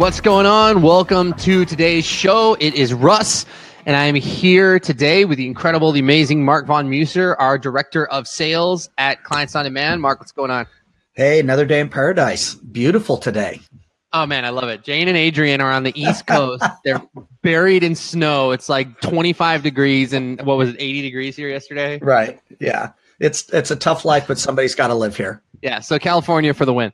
What's going on? Welcome to today's show. It is Russ, and I am here today with the incredible, the amazing Mark Von Muser, our director of sales at Clients on Demand. Mark, what's going on? Hey, another day in paradise. Beautiful today. Oh man, I love it. Jane and Adrian are on the East Coast. They're buried in snow. It's like 25 degrees and what was it, 80 degrees here yesterday? Right. Yeah. It's it's a tough life, but somebody's got to live here. Yeah. So California for the win.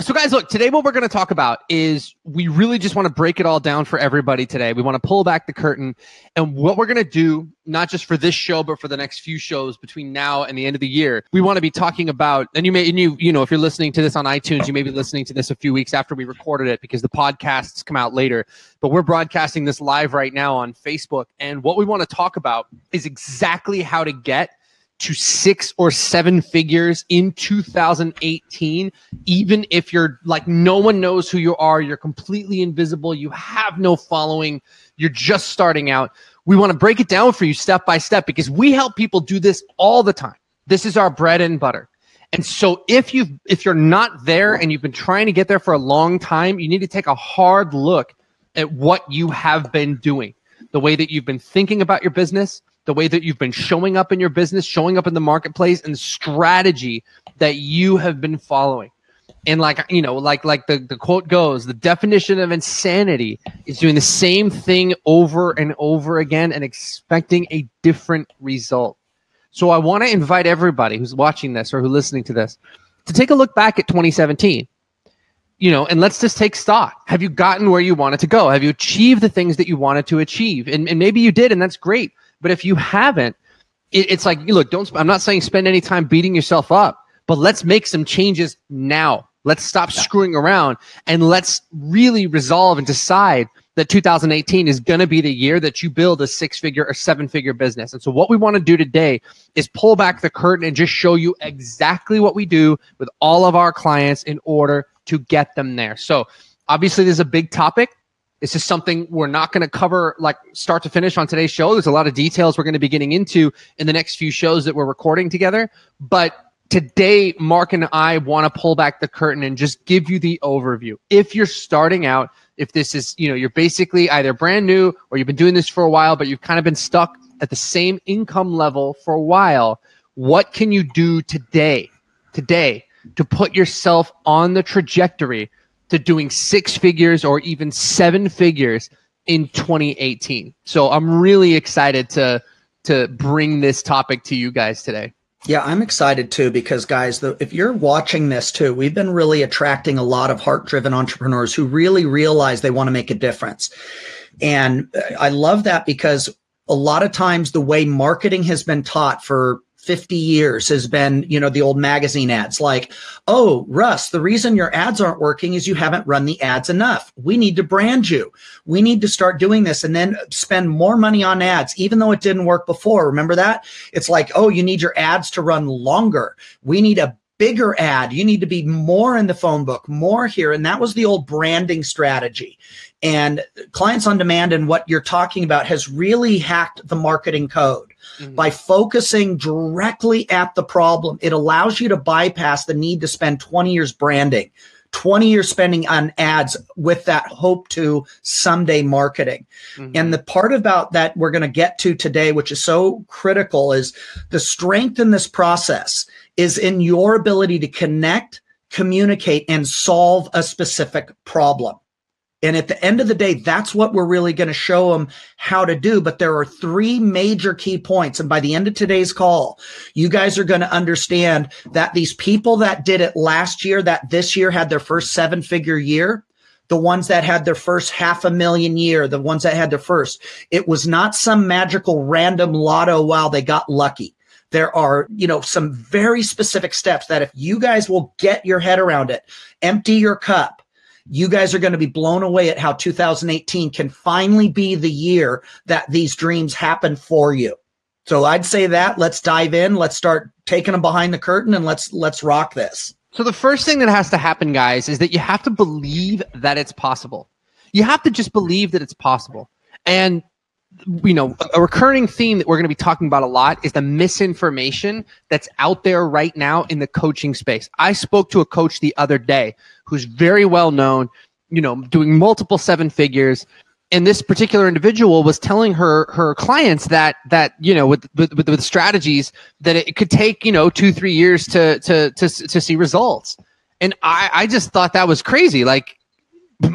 So, guys, look, today what we're going to talk about is we really just want to break it all down for everybody today. We want to pull back the curtain. And what we're going to do, not just for this show, but for the next few shows between now and the end of the year, we want to be talking about, and you may, and you, you know, if you're listening to this on iTunes, you may be listening to this a few weeks after we recorded it because the podcasts come out later. But we're broadcasting this live right now on Facebook. And what we want to talk about is exactly how to get to six or seven figures in 2018, even if you're like no one knows who you are, you're completely invisible, you have no following, you're just starting out. We want to break it down for you step by step because we help people do this all the time. This is our bread and butter. And so if you if you're not there and you've been trying to get there for a long time, you need to take a hard look at what you have been doing. The way that you've been thinking about your business, the way that you've been showing up in your business, showing up in the marketplace, and the strategy that you have been following. And like you know, like like the, the quote goes, the definition of insanity is doing the same thing over and over again and expecting a different result. So I want to invite everybody who's watching this or who's listening to this to take a look back at 2017 you know, and let's just take stock. Have you gotten where you wanted to go? Have you achieved the things that you wanted to achieve? And, and maybe you did, and that's great. But if you haven't, it, it's like, look, don't, I'm not saying spend any time beating yourself up, but let's make some changes now. Let's stop yeah. screwing around and let's really resolve and decide that 2018 is going to be the year that you build a six figure or seven figure business. And so what we want to do today is pull back the curtain and just show you exactly what we do with all of our clients in order to get them there. So obviously there's a big topic. This is something we're not going to cover like start to finish on today's show. There's a lot of details we're going to be getting into in the next few shows that we're recording together. But today, Mark and I want to pull back the curtain and just give you the overview. If you're starting out, if this is, you know, you're basically either brand new or you've been doing this for a while, but you've kind of been stuck at the same income level for a while, what can you do today, today, to put yourself on the trajectory to doing six figures or even seven figures in 2018. So I'm really excited to to bring this topic to you guys today. Yeah, I'm excited too because guys, the, if you're watching this too, we've been really attracting a lot of heart-driven entrepreneurs who really realize they want to make a difference. And I love that because a lot of times the way marketing has been taught for 50 years has been, you know, the old magazine ads like, oh, Russ, the reason your ads aren't working is you haven't run the ads enough. We need to brand you. We need to start doing this and then spend more money on ads, even though it didn't work before. Remember that? It's like, oh, you need your ads to run longer. We need a bigger ad. You need to be more in the phone book, more here. And that was the old branding strategy. And clients on demand and what you're talking about has really hacked the marketing code Mm-hmm. By focusing directly at the problem, it allows you to bypass the need to spend 20 years branding, 20 years spending on ads with that hope to someday marketing. Mm-hmm. And the part about that we're going to get to today, which is so critical, is the strength in this process is in your ability to connect, communicate, and solve a specific problem. And at the end of the day, that's what we're really going to show them how to do. But there are three major key points. And by the end of today's call, you guys are going to understand that these people that did it last year, that this year had their first seven figure year, the ones that had their first half a million year, the ones that had their first, it was not some magical random lotto while they got lucky. There are, you know, some very specific steps that if you guys will get your head around it, empty your cup, you guys are going to be blown away at how 2018 can finally be the year that these dreams happen for you. So I'd say that let's dive in, let's start taking them behind the curtain and let's let's rock this. So the first thing that has to happen guys is that you have to believe that it's possible. You have to just believe that it's possible. And you know, a recurring theme that we're going to be talking about a lot is the misinformation that's out there right now in the coaching space. I spoke to a coach the other day who's very well known, you know, doing multiple seven figures. And this particular individual was telling her her clients that that you know with with, with strategies that it could take you know two three years to to to to see results. And I I just thought that was crazy. Like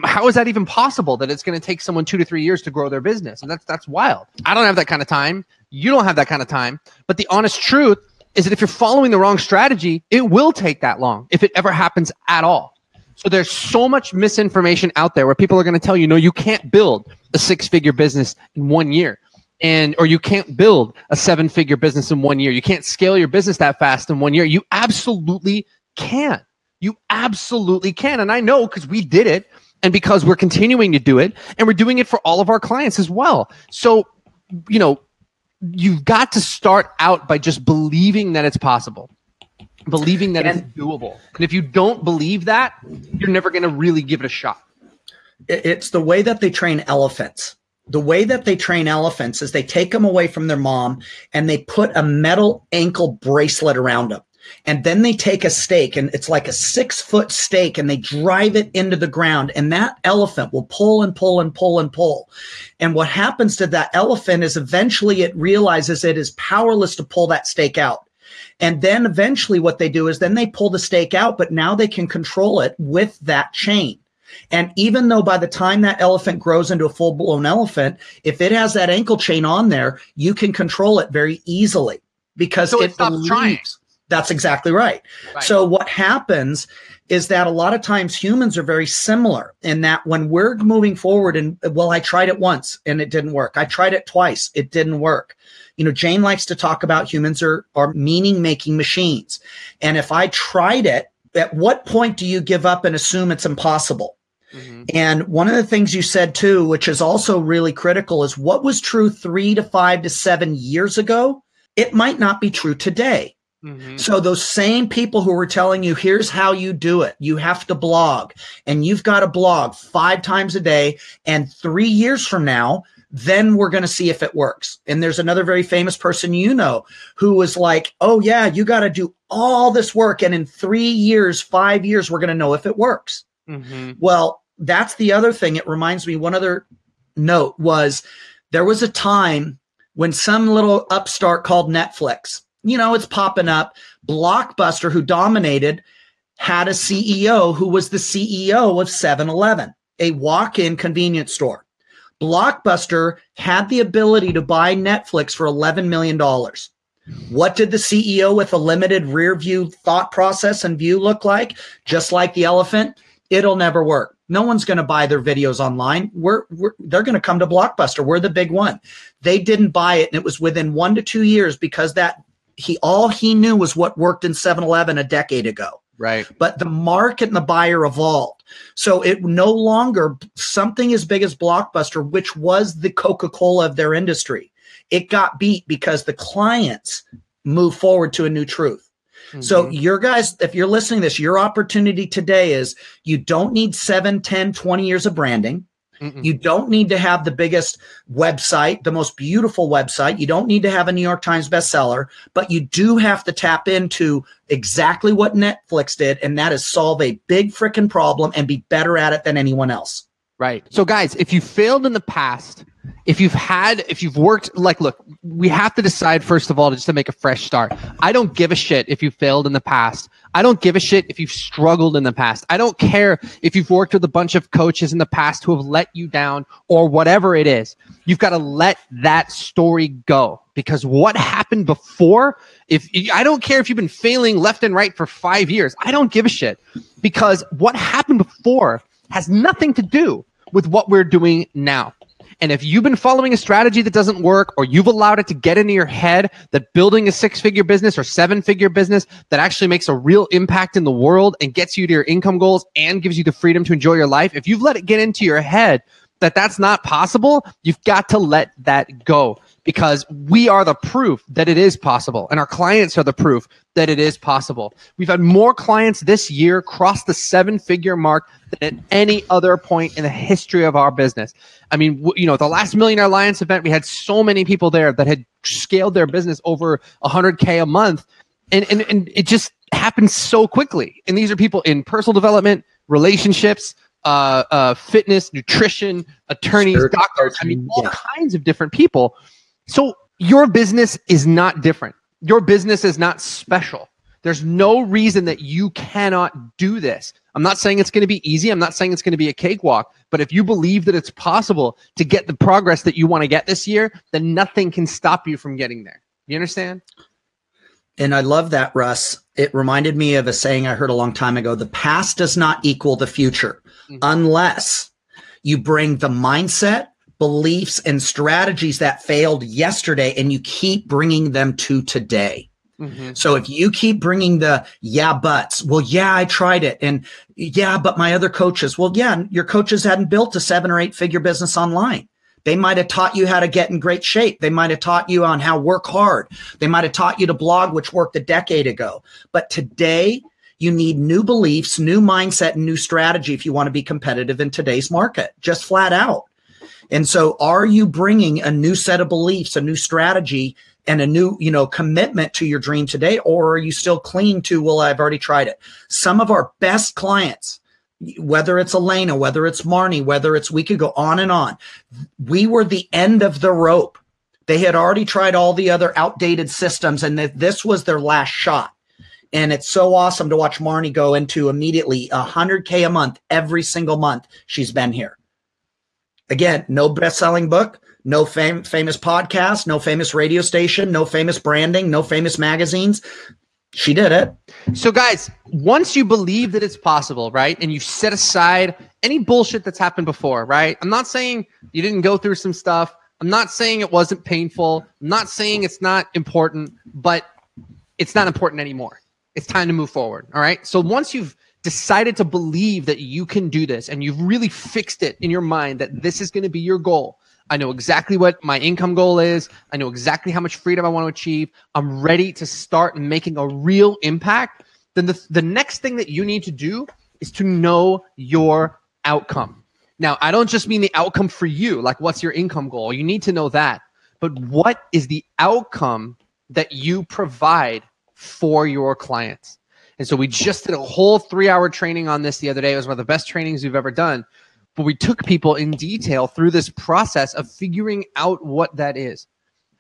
how is that even possible that it's going to take someone two to three years to grow their business? And that's that's wild. I don't have that kind of time. You don't have that kind of time. But the honest truth is that if you're following the wrong strategy, it will take that long if it ever happens at all. So there's so much misinformation out there where people are going to tell you, no, you can't build a six figure business in one year. And, or you can't build a seven figure business in one year. You can't scale your business that fast in one year. You absolutely can. You absolutely can. And I know because we did it and because we're continuing to do it and we're doing it for all of our clients as well. So, you know, you've got to start out by just believing that it's possible, believing that and, it's doable. And if you don't believe that, you're never going to really give it a shot. It's the way that they train elephants. The way that they train elephants is they take them away from their mom and they put a metal ankle bracelet around them and then they take a stake and it's like a six foot stake and they drive it into the ground and that elephant will pull and pull and pull and pull and what happens to that elephant is eventually it realizes it is powerless to pull that stake out and then eventually what they do is then they pull the stake out but now they can control it with that chain and even though by the time that elephant grows into a full blown elephant, if it has that ankle chain on there, you can control it very easily because so it, it believes. Trying. That's exactly right. right. So what happens is that a lot of times humans are very similar in that when we're moving forward and well, I tried it once and it didn't work. I tried it twice. It didn't work. You know, Jane likes to talk about humans are, are meaning making machines. And if I tried it, at what point do you give up and assume it's impossible? Mm-hmm. And one of the things you said too, which is also really critical, is what was true three to five to seven years ago, it might not be true today. Mm-hmm. So those same people who were telling you, here's how you do it. You have to blog and you've got to blog five times a day. And three years from now, then we're going to see if it works. And there's another very famous person you know who was like, oh yeah, you got to do all this work. And in three years, five years, we're going to know if it works. Mm-hmm. Well, that's the other thing. It reminds me, one other note was there was a time when some little upstart called Netflix you know, it's popping up. Blockbuster, who dominated, had a CEO who was the CEO of 7 Eleven, a walk in convenience store. Blockbuster had the ability to buy Netflix for $11 million. What did the CEO with a limited rear view thought process and view look like? Just like the elephant, it'll never work. No one's going to buy their videos online. We're, we're they're going to come to Blockbuster. We're the big one. They didn't buy it, and it was within one to two years because that he all he knew was what worked in 7-Eleven a decade ago. Right. But the market and the buyer evolved. So it no longer something as big as Blockbuster, which was the Coca-Cola of their industry. It got beat because the clients moved forward to a new truth. Mm-hmm. So your guys, if you're listening to this, your opportunity today is you don't need 7, 10, 20 years of branding. Mm-mm. You don't need to have the biggest website, the most beautiful website. You don't need to have a New York Times bestseller, but you do have to tap into exactly what Netflix did, and that is solve a big freaking problem and be better at it than anyone else. Right. So, guys, if you failed in the past, if you've had if you've worked like look we have to decide first of all just to make a fresh start i don't give a shit if you failed in the past i don't give a shit if you've struggled in the past. I don't care if you've worked with a bunch of coaches in the past who have let you down or whatever it is. You've got to let that story go because what happened before if i don't care if you've been failing left and right for 5 years. I don't give a shit because what happened before has nothing to do with what we're doing now And if you've been following a strategy that doesn't work, or you've allowed it to get into your head that building a six figure business or seven figure business that actually makes a real impact in the world and gets you to your income goals and gives you the freedom to enjoy your life, if you've let it get into your head that that's not possible, you've got to let that go because we are the proof that it is possible and our clients are the proof that it is possible. We've had more clients this year cross the seven figure mark than at any other point in the history of our business. I mean, you know, the last Millionaire Alliance event, we had so many people there that had scaled their business over 100K a month. And, and, and it just happens so quickly. And these are people in personal development, relationships, uh, uh, fitness, nutrition, attorneys, doctors. I mean, all yeah. kinds of different people so your business is not different. Your business is not special. There's no reason that you cannot do this. I'm not saying it's going to be easy. I'm not saying it's going to be a cakewalk. But if you believe that it's possible to get the progress that you want to get this year, then nothing can stop you from getting there. You understand? And I love that, Russ. It reminded me of a saying I heard a long time ago the past does not equal the future mm-hmm. unless you bring the mindset beliefs and strategies that failed yesterday and you keep bringing them to today. Mm-hmm. So if you keep bringing the yeah buts, well, yeah, I tried it. And yeah, but my other coaches, well, yeah, your coaches hadn't built a seven or eight figure business online. They might have taught you how to get in great shape. They might have taught you on how work hard. They might have taught you to blog, which worked a decade ago. But today you need new beliefs, new mindset, and new strategy if you want to be competitive in today's market, just flat out. And so are you bringing a new set of beliefs, a new strategy and a new, you know, commitment to your dream today? Or are you still clinging to, well, I've already tried it. Some of our best clients, whether it's Elena, whether it's Marnie, whether it's, we could go on and on. We were the end of the rope. They had already tried all the other outdated systems and this was their last shot. And it's so awesome to watch Marnie go into immediately 100K a month every single month she's been here. Again, no best selling book, no fam- famous podcast, no famous radio station, no famous branding, no famous magazines. She did it. So, guys, once you believe that it's possible, right, and you set aside any bullshit that's happened before, right? I'm not saying you didn't go through some stuff. I'm not saying it wasn't painful. I'm not saying it's not important, but it's not important anymore. It's time to move forward. All right. So, once you've decided to believe that you can do this and you've really fixed it in your mind that this is going to be your goal. I know exactly what my income goal is. I know exactly how much freedom I want to achieve. I'm ready to start making a real impact. Then the, the next thing that you need to do is to know your outcome. Now, I don't just mean the outcome for you, like what's your income goal? You need to know that. But what is the outcome that you provide for your clients? And so we just did a whole three hour training on this the other day. It was one of the best trainings we've ever done. But we took people in detail through this process of figuring out what that is.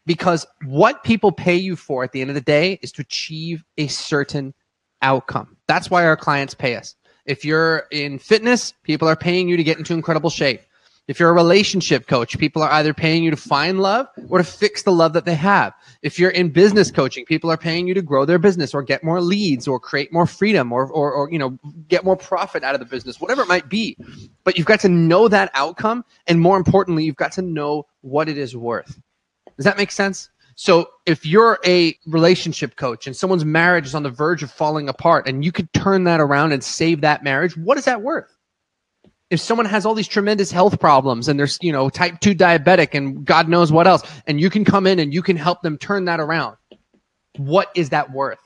Because what people pay you for at the end of the day is to achieve a certain outcome. That's why our clients pay us. If you're in fitness, people are paying you to get into incredible shape. If you're a relationship coach, people are either paying you to find love or to fix the love that they have. If you're in business coaching, people are paying you to grow their business or get more leads or create more freedom or, or, or, you know, get more profit out of the business, whatever it might be. But you've got to know that outcome. And more importantly, you've got to know what it is worth. Does that make sense? So if you're a relationship coach and someone's marriage is on the verge of falling apart and you could turn that around and save that marriage, what is that worth? If someone has all these tremendous health problems and there's you know type 2 diabetic and god knows what else and you can come in and you can help them turn that around what is that worth?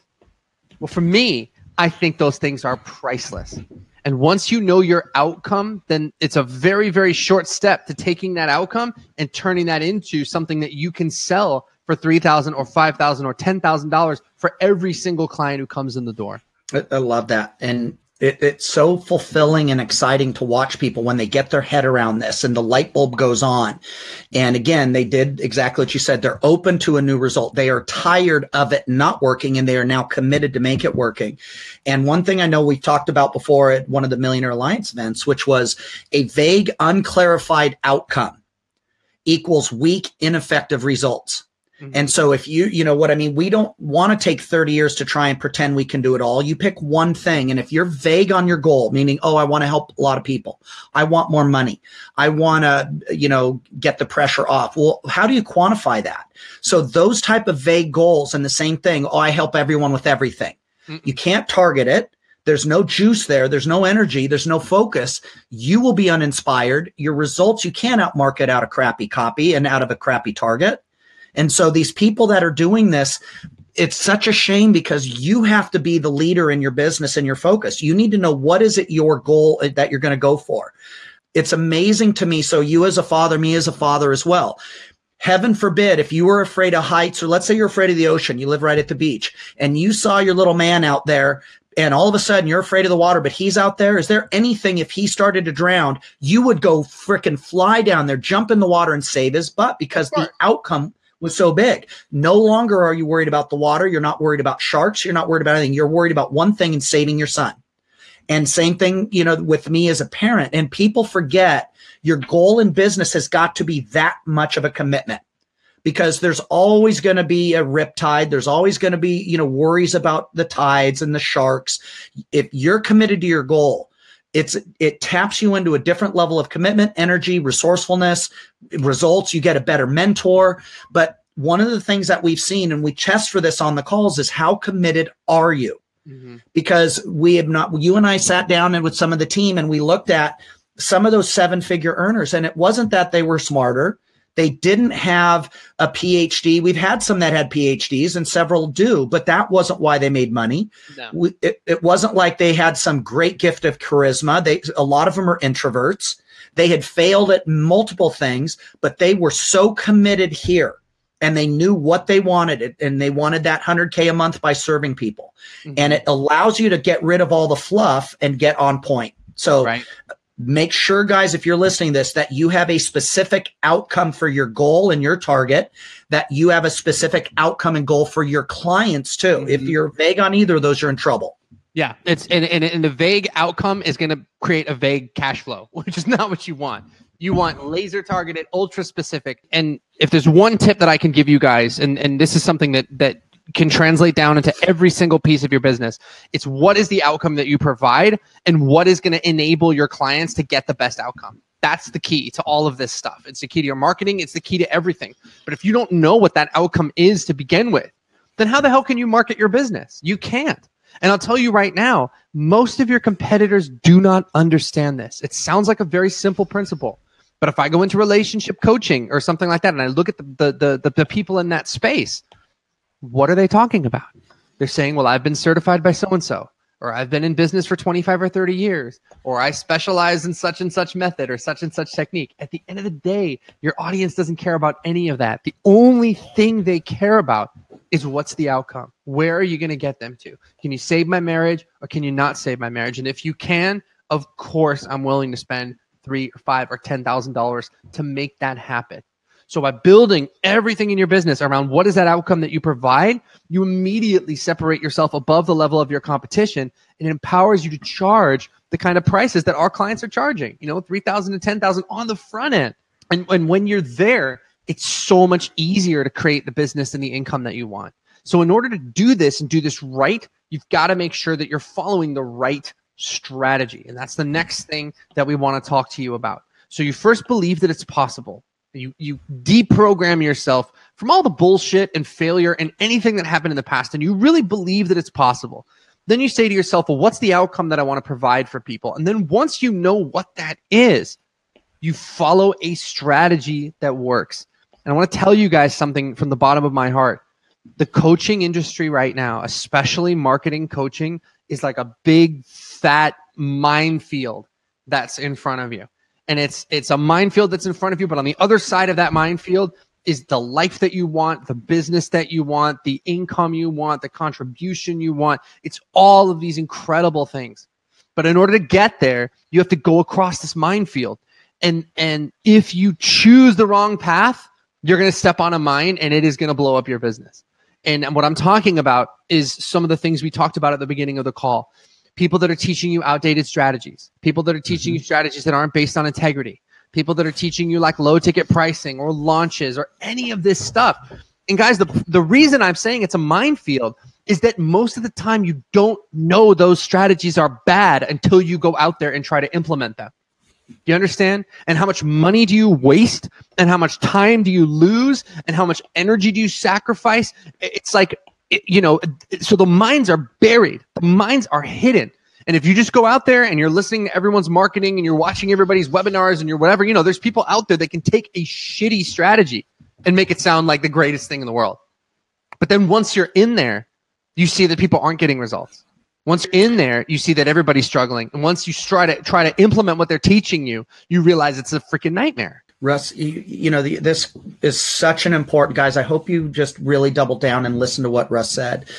Well for me i think those things are priceless. And once you know your outcome then it's a very very short step to taking that outcome and turning that into something that you can sell for 3000 or 5000 or $10000 for every single client who comes in the door. I love that. And it, it's so fulfilling and exciting to watch people when they get their head around this and the light bulb goes on. And again, they did exactly what you said. They're open to a new result. They are tired of it not working and they are now committed to make it working. And one thing I know we talked about before at one of the Millionaire Alliance events, which was a vague, unclarified outcome equals weak, ineffective results. Mm-hmm. And so if you, you know what I mean, we don't want to take 30 years to try and pretend we can do it all. You pick one thing. And if you're vague on your goal, meaning, oh, I want to help a lot of people. I want more money. I want to, you know, get the pressure off. Well, how do you quantify that? So those type of vague goals and the same thing, oh, I help everyone with everything. Mm-mm. You can't target it. There's no juice there. There's no energy. There's no focus. You will be uninspired. Your results, you can't outmarket out a crappy copy and out of a crappy target. And so these people that are doing this, it's such a shame because you have to be the leader in your business and your focus. You need to know what is it your goal uh, that you're going to go for. It's amazing to me. So you as a father, me as a father as well. Heaven forbid if you were afraid of heights, or let's say you're afraid of the ocean, you live right at the beach, and you saw your little man out there and all of a sudden you're afraid of the water, but he's out there. Is there anything if he started to drown, you would go freaking fly down there, jump in the water and save his butt because the outcome was so big. No longer are you worried about the water. You're not worried about sharks. You're not worried about anything. You're worried about one thing and saving your son. And same thing, you know, with me as a parent. And people forget your goal in business has got to be that much of a commitment because there's always going to be a rip tide. There's always going to be, you know, worries about the tides and the sharks. If you're committed to your goal, it's it taps you into a different level of commitment, energy, resourcefulness, results. You get a better mentor. But one of the things that we've seen, and we test for this on the calls, is how committed are you? Mm-hmm. Because we have not, you and I sat down and with some of the team and we looked at some of those seven figure earners, and it wasn't that they were smarter they didn't have a PhD. We've had some that had PhDs and several do, but that wasn't why they made money. No. We, it, it wasn't like they had some great gift of charisma. They, a lot of them are introverts. They had failed at multiple things, but they were so committed here and they knew what they wanted and they wanted that 100k a month by serving people mm-hmm. and it allows you to get rid of all the fluff and get on point so right make sure guys if you're listening this that you have a specific outcome for your goal and your target that you have a specific outcome and goal for your clients too. Mm-hmm. if you're vague on either of those you're in trouble. Yeah it's and, and, and the vague outcome is going to create a vague cash flow which is not what you want. You want laser targeted ultra specific and if there's one tip that i can give you guys and and this is something that that can translate down into every single piece of your business. It's what is the outcome that you provide and what is going to enable your clients to get the best outcome. That's the key to all of this stuff. It's the key to your marketing, it's the key to everything. But if you don't know what that outcome is to begin with, then how the hell can you market your business? You can't. And I'll tell you right now, most of your competitors do not understand this. It sounds like a very simple principle. But if I go into relationship coaching or something like that and I look at the, the, the, the people in that space, what are they talking about? They're saying, well, I've been certified by so and so, or I've been in business for 25 or 30 years, or I specialize in such and such method or such and such technique. At the end of the day, your audience doesn't care about any of that. The only thing they care about is what's the outcome? Where are you going to get them to? Can you save my marriage or can you not save my marriage? And if you can, of course, I'm willing to spend three or five or ten thousand dollars to make that happen. So by building everything in your business around what is that outcome that you provide, you immediately separate yourself above the level of your competition and it empowers you to charge the kind of prices that our clients are charging, you know, 3000 to 10,000 on the front end. And, and when you're there, it's so much easier to create the business and the income that you want. So in order to do this and do this right, you've got to make sure that you're following the right strategy. And that's the next thing that we want to talk to you about. So you first believe that it's possible. You you deprogram yourself from all the bullshit and failure and anything that happened in the past, and you really believe that it's possible. Then you say to yourself, well, what's the outcome that I want to provide for people? And then once you know what that is, you follow a strategy that works. And I want to tell you guys something from the bottom of my heart. The coaching industry right now, especially marketing coaching, is like a big fat minefield that's in front of you and it's it's a minefield that's in front of you but on the other side of that minefield is the life that you want the business that you want the income you want the contribution you want. It's all of these incredible things. But in order to get there you have to go across this minefield. And and if you choose the wrong path you're going to step on a mine and it is going to blow up your business. And what i'm talking about is some of the things we talked about at the beginning of the call people that are teaching you outdated strategies, people that are teaching mm-hmm. you strategies that aren't based on integrity, people that are teaching you like low ticket pricing or launches or any of this stuff. And guys, the the reason I'm saying it's a minefield is that most of the time you don't know those strategies are bad until you go out there and try to implement them. Do you understand? And how much money do you waste? And how much time do you lose? And how much energy do you sacrifice? It's like, you know, so the minds are buried, the minds are hidden. And if you just go out there and you're listening to everyone's marketing and you're watching everybody's webinars and you're whatever, you know, there's people out there that can take a shitty strategy and make it sound like the greatest thing in the world. But then once you're in there, you see that people aren't getting results. Once you're in there, you see that everybody's struggling. And once you try to try to implement what they're teaching you, you realize it's a freaking nightmare. Russ, you, you know, the, this is such an important, guys. I hope you just really double down and listen to what Russ said.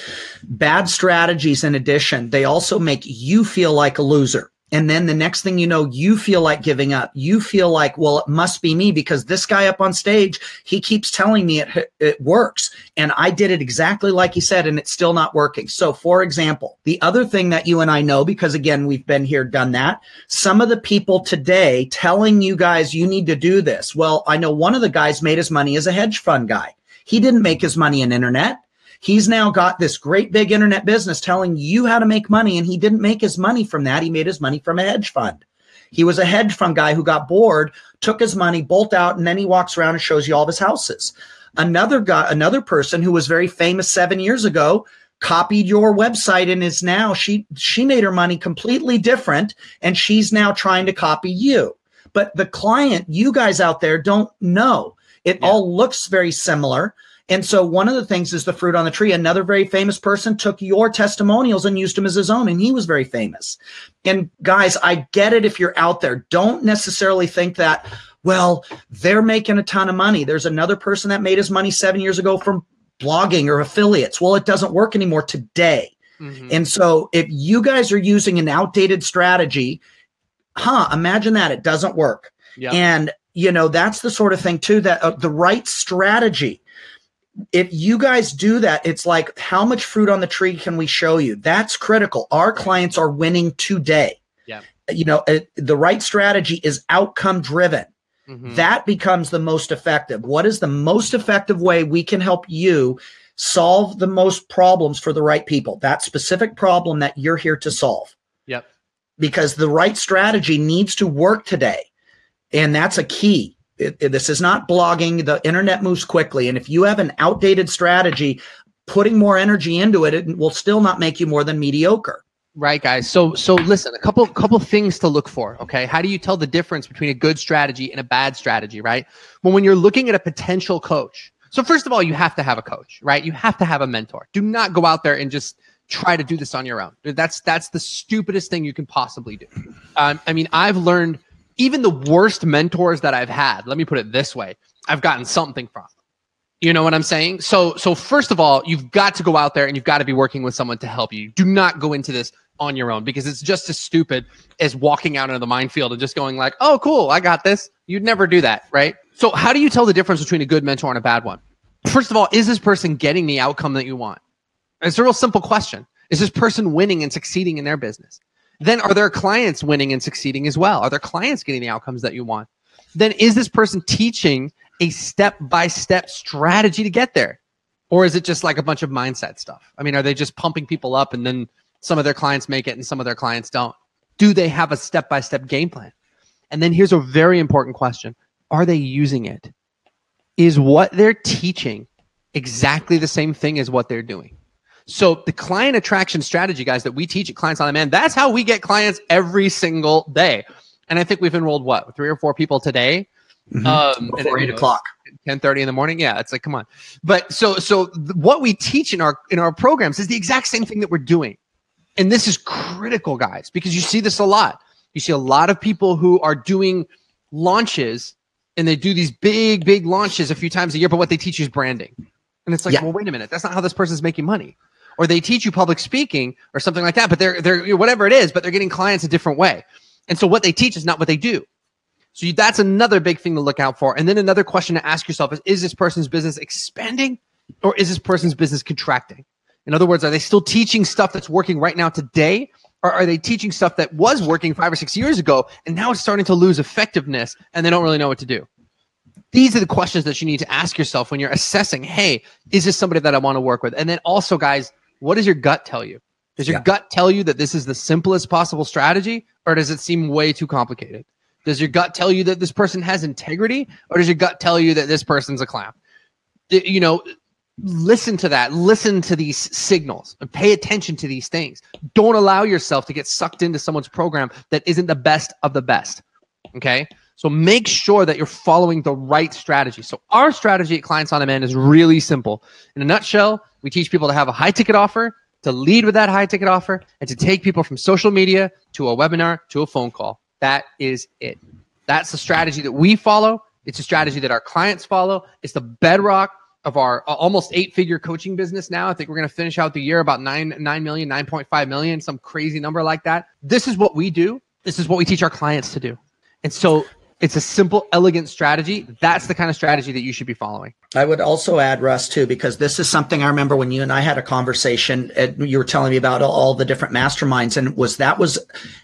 Bad strategies, in addition, they also make you feel like a loser. And then the next thing you know, you feel like giving up. You feel like, well, it must be me because this guy up on stage, he keeps telling me it, it works. And I did it exactly like he said, and it's still not working. So, for example, the other thing that you and I know, because again, we've been here, done that. Some of the people today telling you guys you need to do this. Well, I know one of the guys made his money as a hedge fund guy. He didn't make his money in internet. He's now got this great big internet business telling you how to make money. And he didn't make his money from that. He made his money from a hedge fund. He was a hedge fund guy who got bored, took his money, bolt out, and then he walks around and shows you all of his houses. Another guy, another person who was very famous seven years ago copied your website and is now she she made her money completely different and she's now trying to copy you but the client you guys out there don't know it yeah. all looks very similar and so one of the things is the fruit on the tree. Another very famous person took your testimonials and used them as his own, and he was very famous. And guys, I get it if you're out there. Don't necessarily think that, well, they're making a ton of money. There's another person that made his money seven years ago from blogging or affiliates. Well, it doesn't work anymore today. Mm-hmm. And so if you guys are using an outdated strategy, huh, imagine that it doesn't work. Yep. And you know, that's the sort of thing too that uh, the right strategy if you guys do that, it's like how much fruit on the tree can we show you? That's critical. Our clients are winning today. Yeah. You know, it, the right strategy is outcome driven. Mm-hmm. That becomes the most effective. What is the most effective way we can help you solve the most problems for the right people? That specific problem that you're here to solve. Yep. Because the right strategy needs to work today. And that's a key. It, it, this is not blogging. The internet moves quickly. And if you have an outdated strategy, putting more energy into it, it will still not make you more than mediocre. Right, guys. So, so listen, a couple, couple things to look for. Okay. How do you tell the difference between a good strategy and a bad strategy? Right. Well, when you're looking at a potential coach, so first of all, you have to have a coach, right? You have to have a mentor. Do not go out there and just try to do this on your own. That's that's the stupidest thing you can possibly do. Um, I mean, I've learned even the worst mentors that I've had, let me put it this way, I've gotten something from. You know what I'm saying? So so first of all, you've got to go out there and you've got to be working with someone to help you. Do not go into this on your own because it's just as stupid as walking out into the minefield and just going like, "Oh, cool, I got this." You'd never do that, right? So how do you tell the difference between a good mentor and a bad one? First of all, is this person getting the outcome that you want? It's a real simple question. Is this person winning and succeeding in their business? Then are their clients winning and succeeding as well? Are their clients getting the outcomes that you want? Then is this person teaching a step by step strategy to get there? Or is it just like a bunch of mindset stuff? I mean, are they just pumping people up and then some of their clients make it and some of their clients don't? Do they have a step by step game plan? And then here's a very important question Are they using it? Is what they're teaching exactly the same thing as what they're doing? So the client attraction strategy, guys, that we teach at Clients on Demand, that's how we get clients every single day. And I think we've enrolled what three or four people today. Mm-hmm. Um, Before eight o'clock. 10 30 in the morning yeah it's like come on but so so th- what we teach in our in our programs is the exact same thing that we're doing and this is critical guys because you see this a lot you see a lot of people who are doing launches and they do these big big launches a few times a year but what they teach you is branding and it's like yeah. well wait a minute that's not how this person's making money or they teach you public speaking or something like that, but they're they're whatever it is, but they're getting clients a different way. And so what they teach is not what they do. So you, that's another big thing to look out for. And then another question to ask yourself is: Is this person's business expanding, or is this person's business contracting? In other words, are they still teaching stuff that's working right now today, or are they teaching stuff that was working five or six years ago and now it's starting to lose effectiveness and they don't really know what to do? these are the questions that you need to ask yourself when you're assessing, hey, is this somebody that I want to work with? And then also, guys, what does your gut tell you? Does your yeah. gut tell you that this is the simplest possible strategy, or does it seem way too complicated? Does your gut tell you that this person has integrity, or does your gut tell you that this person's a clown? You know, listen to that. Listen to these signals and pay attention to these things. Don't allow yourself to get sucked into someone's program that isn't the best of the best. Okay. So make sure that you're following the right strategy. So our strategy at Clients on Demand is really simple. In a nutshell, we teach people to have a high ticket offer, to lead with that high ticket offer, and to take people from social media to a webinar to a phone call. That is it. That's the strategy that we follow. It's a strategy that our clients follow. It's the bedrock of our uh, almost eight figure coaching business now. I think we're going to finish out the year about nine, 9 million, 9.5 million, some crazy number like that. This is what we do. This is what we teach our clients to do. And so it's a simple, elegant strategy. That's the kind of strategy that you should be following. I would also add, Russ, too, because this is something I remember when you and I had a conversation. And you were telling me about all the different masterminds, and was that was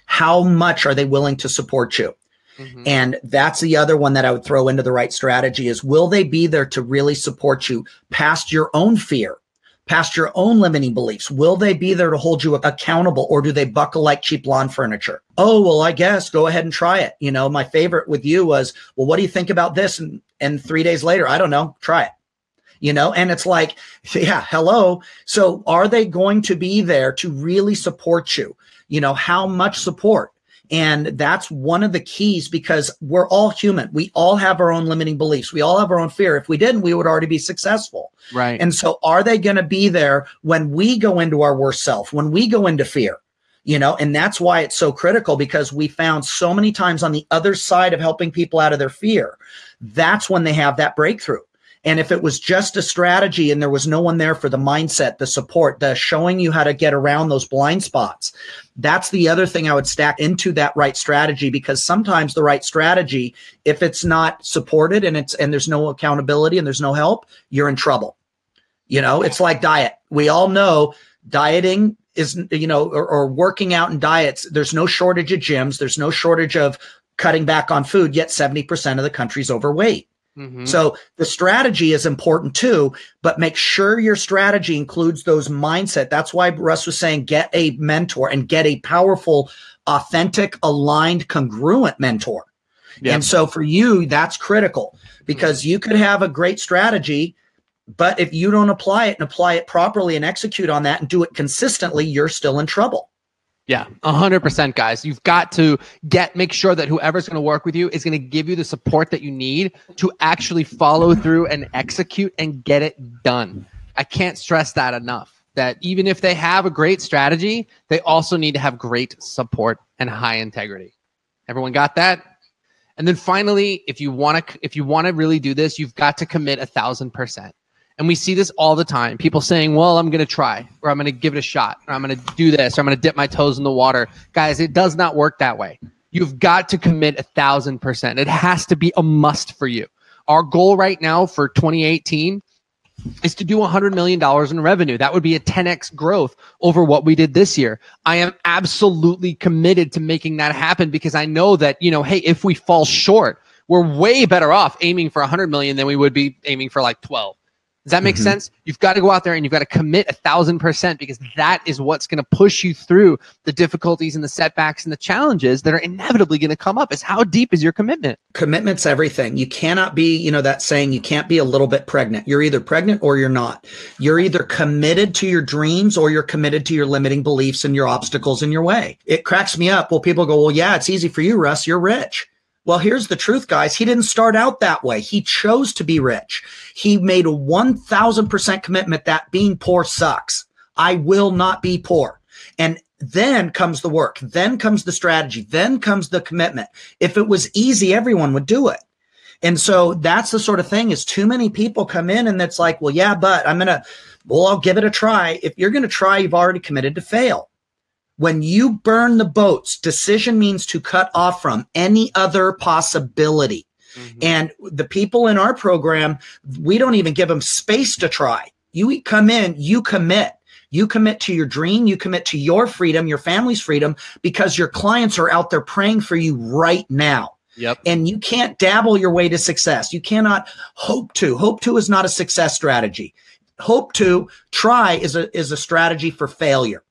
how much are they willing to support you? Mm-hmm. And that's the other one that I would throw into the right strategy is will they be there to really support you past your own fear? Past your own limiting beliefs? Will they be there to hold you accountable or do they buckle like cheap lawn furniture? Oh, well, I guess go ahead and try it. You know, my favorite with you was, well, what do you think about this? And, and three days later, I don't know, try it. You know, and it's like, yeah, hello. So are they going to be there to really support you? You know, how much support? And that's one of the keys because we're all human. We all have our own limiting beliefs. We all have our own fear. If we didn't, we would already be successful. Right. And so are they going to be there when we go into our worst self, when we go into fear? You know, and that's why it's so critical because we found so many times on the other side of helping people out of their fear, that's when they have that breakthrough. And if it was just a strategy and there was no one there for the mindset, the support, the showing you how to get around those blind spots, that's the other thing I would stack into that right strategy because sometimes the right strategy, if it's not supported and it's and there's no accountability and there's no help, you're in trouble. You know, it's like diet. We all know dieting is you know or, or working out and diets. There's no shortage of gyms. There's no shortage of cutting back on food. Yet 70% of the country's overweight. Mm-hmm. So the strategy is important too, but make sure your strategy includes those mindset. That's why Russ was saying get a mentor and get a powerful, authentic, aligned, congruent mentor. And so for you, that's critical because you could have a great strategy, but if you don't apply it and apply it properly and execute on that and do it consistently, you're still in trouble. Yeah, 100% guys. You've got to get make sure that whoever's going to work with you is going to give you the support that you need to actually follow through and execute and get it done. I can't stress that enough. That even if they have a great strategy, they also need to have great support and high integrity. Everyone got that? And then finally, if you want to if you want to really do this, you've got to commit a thousand percent. And we see this all the time. People saying, well, I'm going to try, or I'm going to give it a shot, or I'm going to do this, or I'm going to dip my toes in the water. Guys, it does not work that way. You've got to commit a thousand percent. It has to be a must for you. Our goal right now for 2018 is to do $100 million in revenue. That would be a 10x growth over what we did this year. I am absolutely committed to making that happen because I know that, you know, hey, if we fall short, we're way better off aiming for 100 million than we would be aiming for like 12. Does that make mm-hmm. sense? You've got to go out there and you've got to commit a thousand percent because that is what's going to push you through the difficulties and the setbacks and the challenges that are inevitably going to come up. Is how deep is your commitment? Commitment's everything. You cannot be, you know, that saying, you can't be a little bit pregnant. You're either pregnant or you're not. You're either committed to your dreams or you're committed to your limiting beliefs and your obstacles in your way. It cracks me up. Well, people go, well, yeah, it's easy for you, Russ. You're rich. Well, here's the truth, guys. He didn't start out that way. He chose to be rich. He made a 1000% commitment that being poor sucks. I will not be poor. And then comes the work. Then comes the strategy. Then comes the commitment. If it was easy, everyone would do it. And so that's the sort of thing is too many people come in and it's like, well, yeah, but I'm going to, well, I'll give it a try. If you're going to try, you've already committed to fail. When you burn the boats, decision means to cut off from any other possibility. Mm-hmm. And the people in our program, we don't even give them space to try. You come in, you commit. You commit to your dream, you commit to your freedom, your family's freedom, because your clients are out there praying for you right now. Yep. And you can't dabble your way to success. You cannot hope to. Hope to is not a success strategy. Hope to try is a is a strategy for failure.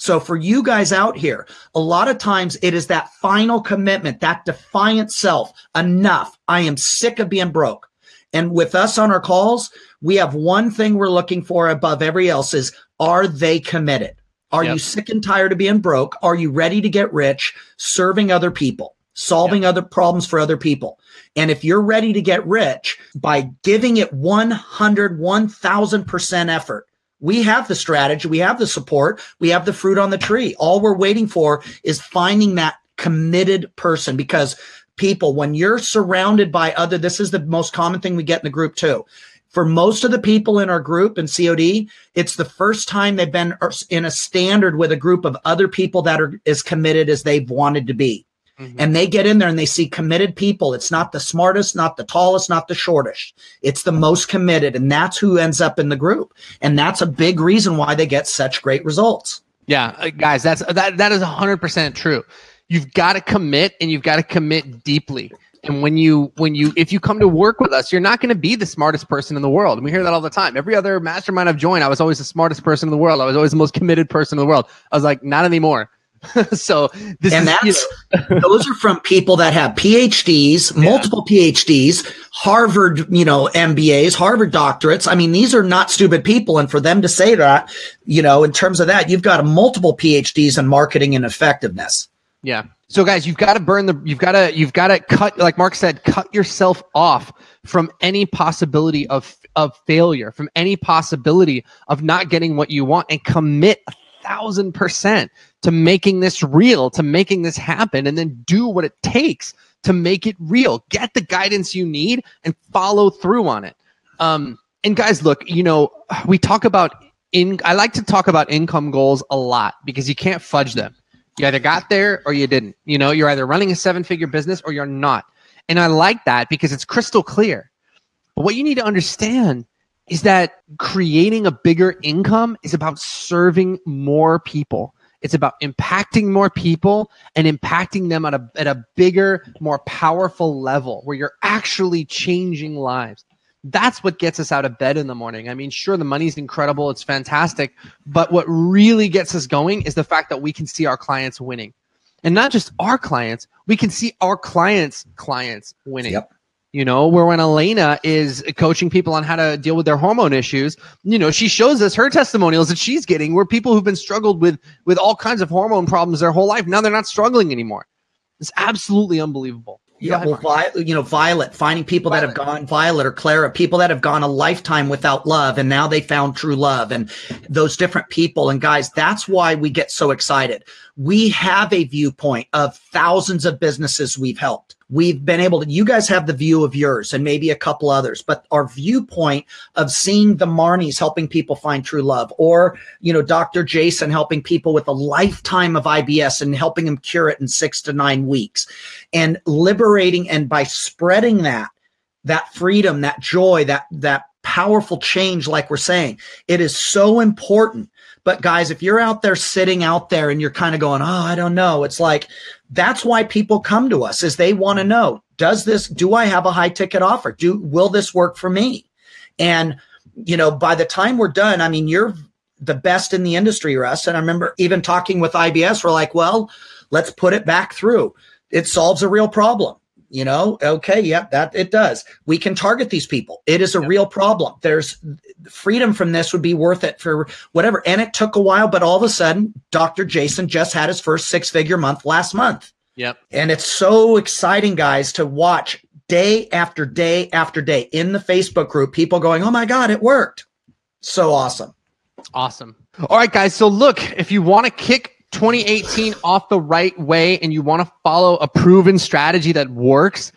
So for you guys out here, a lot of times it is that final commitment, that defiant self. Enough. I am sick of being broke. And with us on our calls, we have one thing we're looking for above every else is are they committed? Are yep. you sick and tired of being broke? Are you ready to get rich serving other people, solving yep. other problems for other people? And if you're ready to get rich by giving it 100, 1000% effort, we have the strategy, we have the support, we have the fruit on the tree. All we're waiting for is finding that committed person because people, when you're surrounded by other, this is the most common thing we get in the group too for most of the people in our group in COD, it's the first time they've been in a standard with a group of other people that are as committed as they've wanted to be. Mm-hmm. And they get in there and they see committed people. It's not the smartest, not the tallest, not the shortest. It's the most committed. And that's who ends up in the group. And that's a big reason why they get such great results. Yeah, uh, guys, that's that that is 100% true. You've got to commit and you've got to commit deeply. And when you when you if you come to work with us, you're not going to be the smartest person in the world. And we hear that all the time. Every other mastermind I've joined, I was always the smartest person in the world. I was always the most committed person in the world. I was like, not anymore. so this and is, that's you know, those are from people that have PhDs, yeah. multiple PhDs, Harvard, you know, MBAs, Harvard doctorates. I mean, these are not stupid people. And for them to say that, you know, in terms of that, you've got multiple PhDs in marketing and effectiveness. Yeah. So guys, you've got to burn the you've got to you've got to cut like Mark said, cut yourself off from any possibility of of failure, from any possibility of not getting what you want and commit a thousand percent to making this real, to making this happen, and then do what it takes to make it real. Get the guidance you need and follow through on it. Um, and guys, look, you know, we talk about in I like to talk about income goals a lot because you can't fudge them you either got there or you didn't. You know, you're either running a seven figure business or you're not. And I like that because it's crystal clear. But what you need to understand is that creating a bigger income is about serving more people. It's about impacting more people and impacting them at a, at a bigger, more powerful level where you're actually changing lives that's what gets us out of bed in the morning. I mean, sure, the money's incredible, it's fantastic, but what really gets us going is the fact that we can see our clients winning. And not just our clients, we can see our clients' clients winning. Yep. You know, where when Elena is coaching people on how to deal with their hormone issues, you know, she shows us her testimonials that she's getting where people who've been struggled with with all kinds of hormone problems their whole life, now they're not struggling anymore. It's absolutely unbelievable. Yeah, well, Vi- you know, Violet, finding people Violet. that have gone, Violet or Clara, people that have gone a lifetime without love and now they found true love and those different people. And guys, that's why we get so excited. We have a viewpoint of thousands of businesses we've helped we've been able to, you guys have the view of yours and maybe a couple others, but our viewpoint of seeing the Marnies helping people find true love or, you know, Dr. Jason helping people with a lifetime of IBS and helping them cure it in six to nine weeks and liberating and by spreading that, that freedom, that joy, that, that powerful change, like we're saying, it is so important but guys, if you're out there sitting out there and you're kind of going, Oh, I don't know. It's like, that's why people come to us is they want to know, does this, do I have a high ticket offer? Do, will this work for me? And, you know, by the time we're done, I mean, you're the best in the industry, Russ. And I remember even talking with IBS, we're like, well, let's put it back through. It solves a real problem you know okay yep that it does we can target these people it is a yep. real problem there's freedom from this would be worth it for whatever. And it took a while but all of a sudden dr jason just had his first six figure month last month. Yep. And it's so exciting guys to watch day after day after day in the facebook group people going oh my god it worked. So awesome. Awesome. All right guys so look if you want to kick 2018 off the right way and you want to follow a proven strategy that works,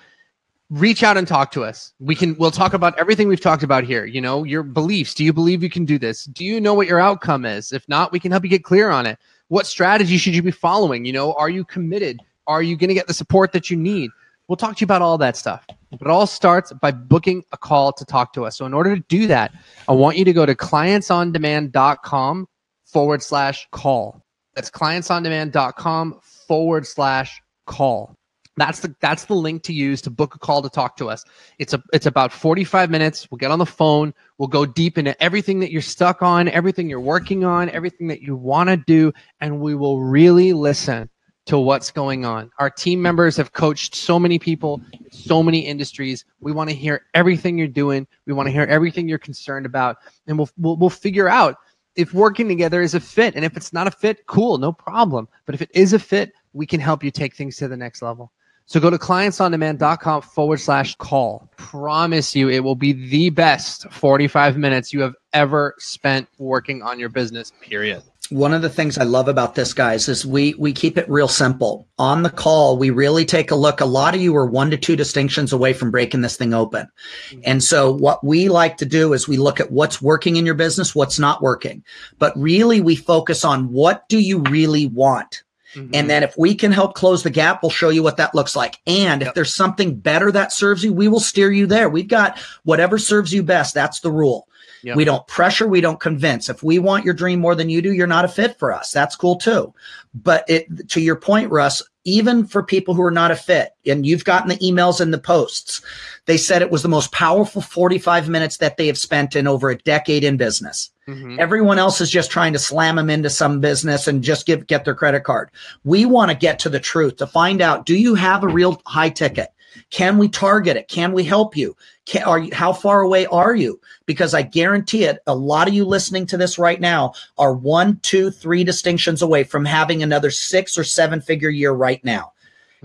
reach out and talk to us. We can we'll talk about everything we've talked about here, you know, your beliefs. Do you believe you can do this? Do you know what your outcome is? If not, we can help you get clear on it. What strategy should you be following? You know, are you committed? Are you going to get the support that you need? We'll talk to you about all that stuff. But it all starts by booking a call to talk to us. So in order to do that, I want you to go to clientsondemand.com forward slash call. That's clientsondemand.com forward slash call. That's the that's the link to use to book a call to talk to us. It's a it's about 45 minutes. We'll get on the phone. We'll go deep into everything that you're stuck on, everything you're working on, everything that you want to do, and we will really listen to what's going on. Our team members have coached so many people, so many industries. We want to hear everything you're doing. We want to hear everything you're concerned about, and we'll we'll, we'll figure out if working together is a fit. And if it's not a fit, cool, no problem. But if it is a fit, we can help you take things to the next level. So go to clientsondemand.com forward slash call. Promise you it will be the best 45 minutes you have ever spent working on your business, period. One of the things I love about this, guys, is we we keep it real simple. On the call, we really take a look. A lot of you are one to two distinctions away from breaking this thing open. Mm-hmm. And so what we like to do is we look at what's working in your business, what's not working. But really we focus on what do you really want? Mm-hmm. And then if we can help close the gap, we'll show you what that looks like. And yep. if there's something better that serves you, we will steer you there. We've got whatever serves you best. That's the rule. Yep. We don't pressure, we don't convince. If we want your dream more than you do, you're not a fit for us. That's cool too. But it, to your point, Russ, even for people who are not a fit, and you've gotten the emails and the posts, they said it was the most powerful 45 minutes that they have spent in over a decade in business. Mm-hmm. Everyone else is just trying to slam them into some business and just give get their credit card. We want to get to the truth to find out do you have a real high ticket? Can we target it? Can we help you? Can, are you, how far away are you? Because I guarantee it, a lot of you listening to this right now are one, two, three distinctions away from having another six or seven figure year right now.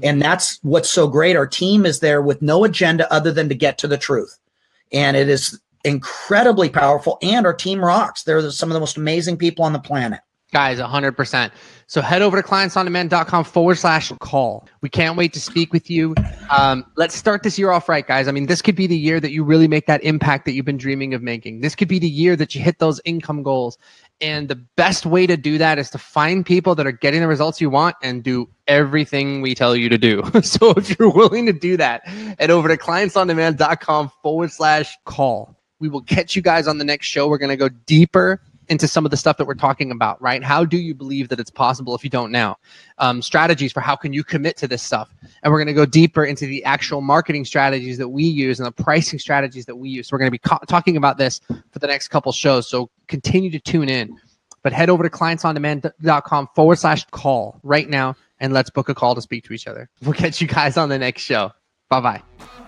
And that's what's so great. Our team is there with no agenda other than to get to the truth. And it is incredibly powerful. And our team rocks. They're some of the most amazing people on the planet. Guys, 100%. So head over to clientsondemand.com forward slash call. We can't wait to speak with you. Um, let's start this year off right, guys. I mean, this could be the year that you really make that impact that you've been dreaming of making. This could be the year that you hit those income goals. And the best way to do that is to find people that are getting the results you want and do everything we tell you to do. so if you're willing to do that, head over to clientsondemand.com forward slash call. We will catch you guys on the next show. We're going to go deeper into some of the stuff that we're talking about, right? How do you believe that it's possible if you don't now? Um, strategies for how can you commit to this stuff? And we're going to go deeper into the actual marketing strategies that we use and the pricing strategies that we use. So we're going to be co- talking about this for the next couple shows. So continue to tune in. But head over to clientsondemand.com forward slash call right now and let's book a call to speak to each other. We'll catch you guys on the next show. Bye bye.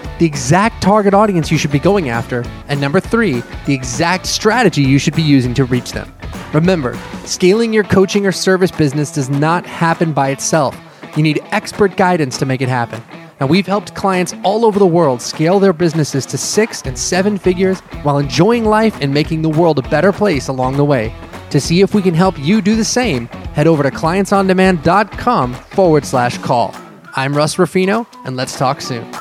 the exact target audience you should be going after, and number three, the exact strategy you should be using to reach them. Remember, scaling your coaching or service business does not happen by itself. You need expert guidance to make it happen. Now, we've helped clients all over the world scale their businesses to six and seven figures while enjoying life and making the world a better place along the way. To see if we can help you do the same, head over to clientsondemand.com forward slash call. I'm Russ Ruffino, and let's talk soon.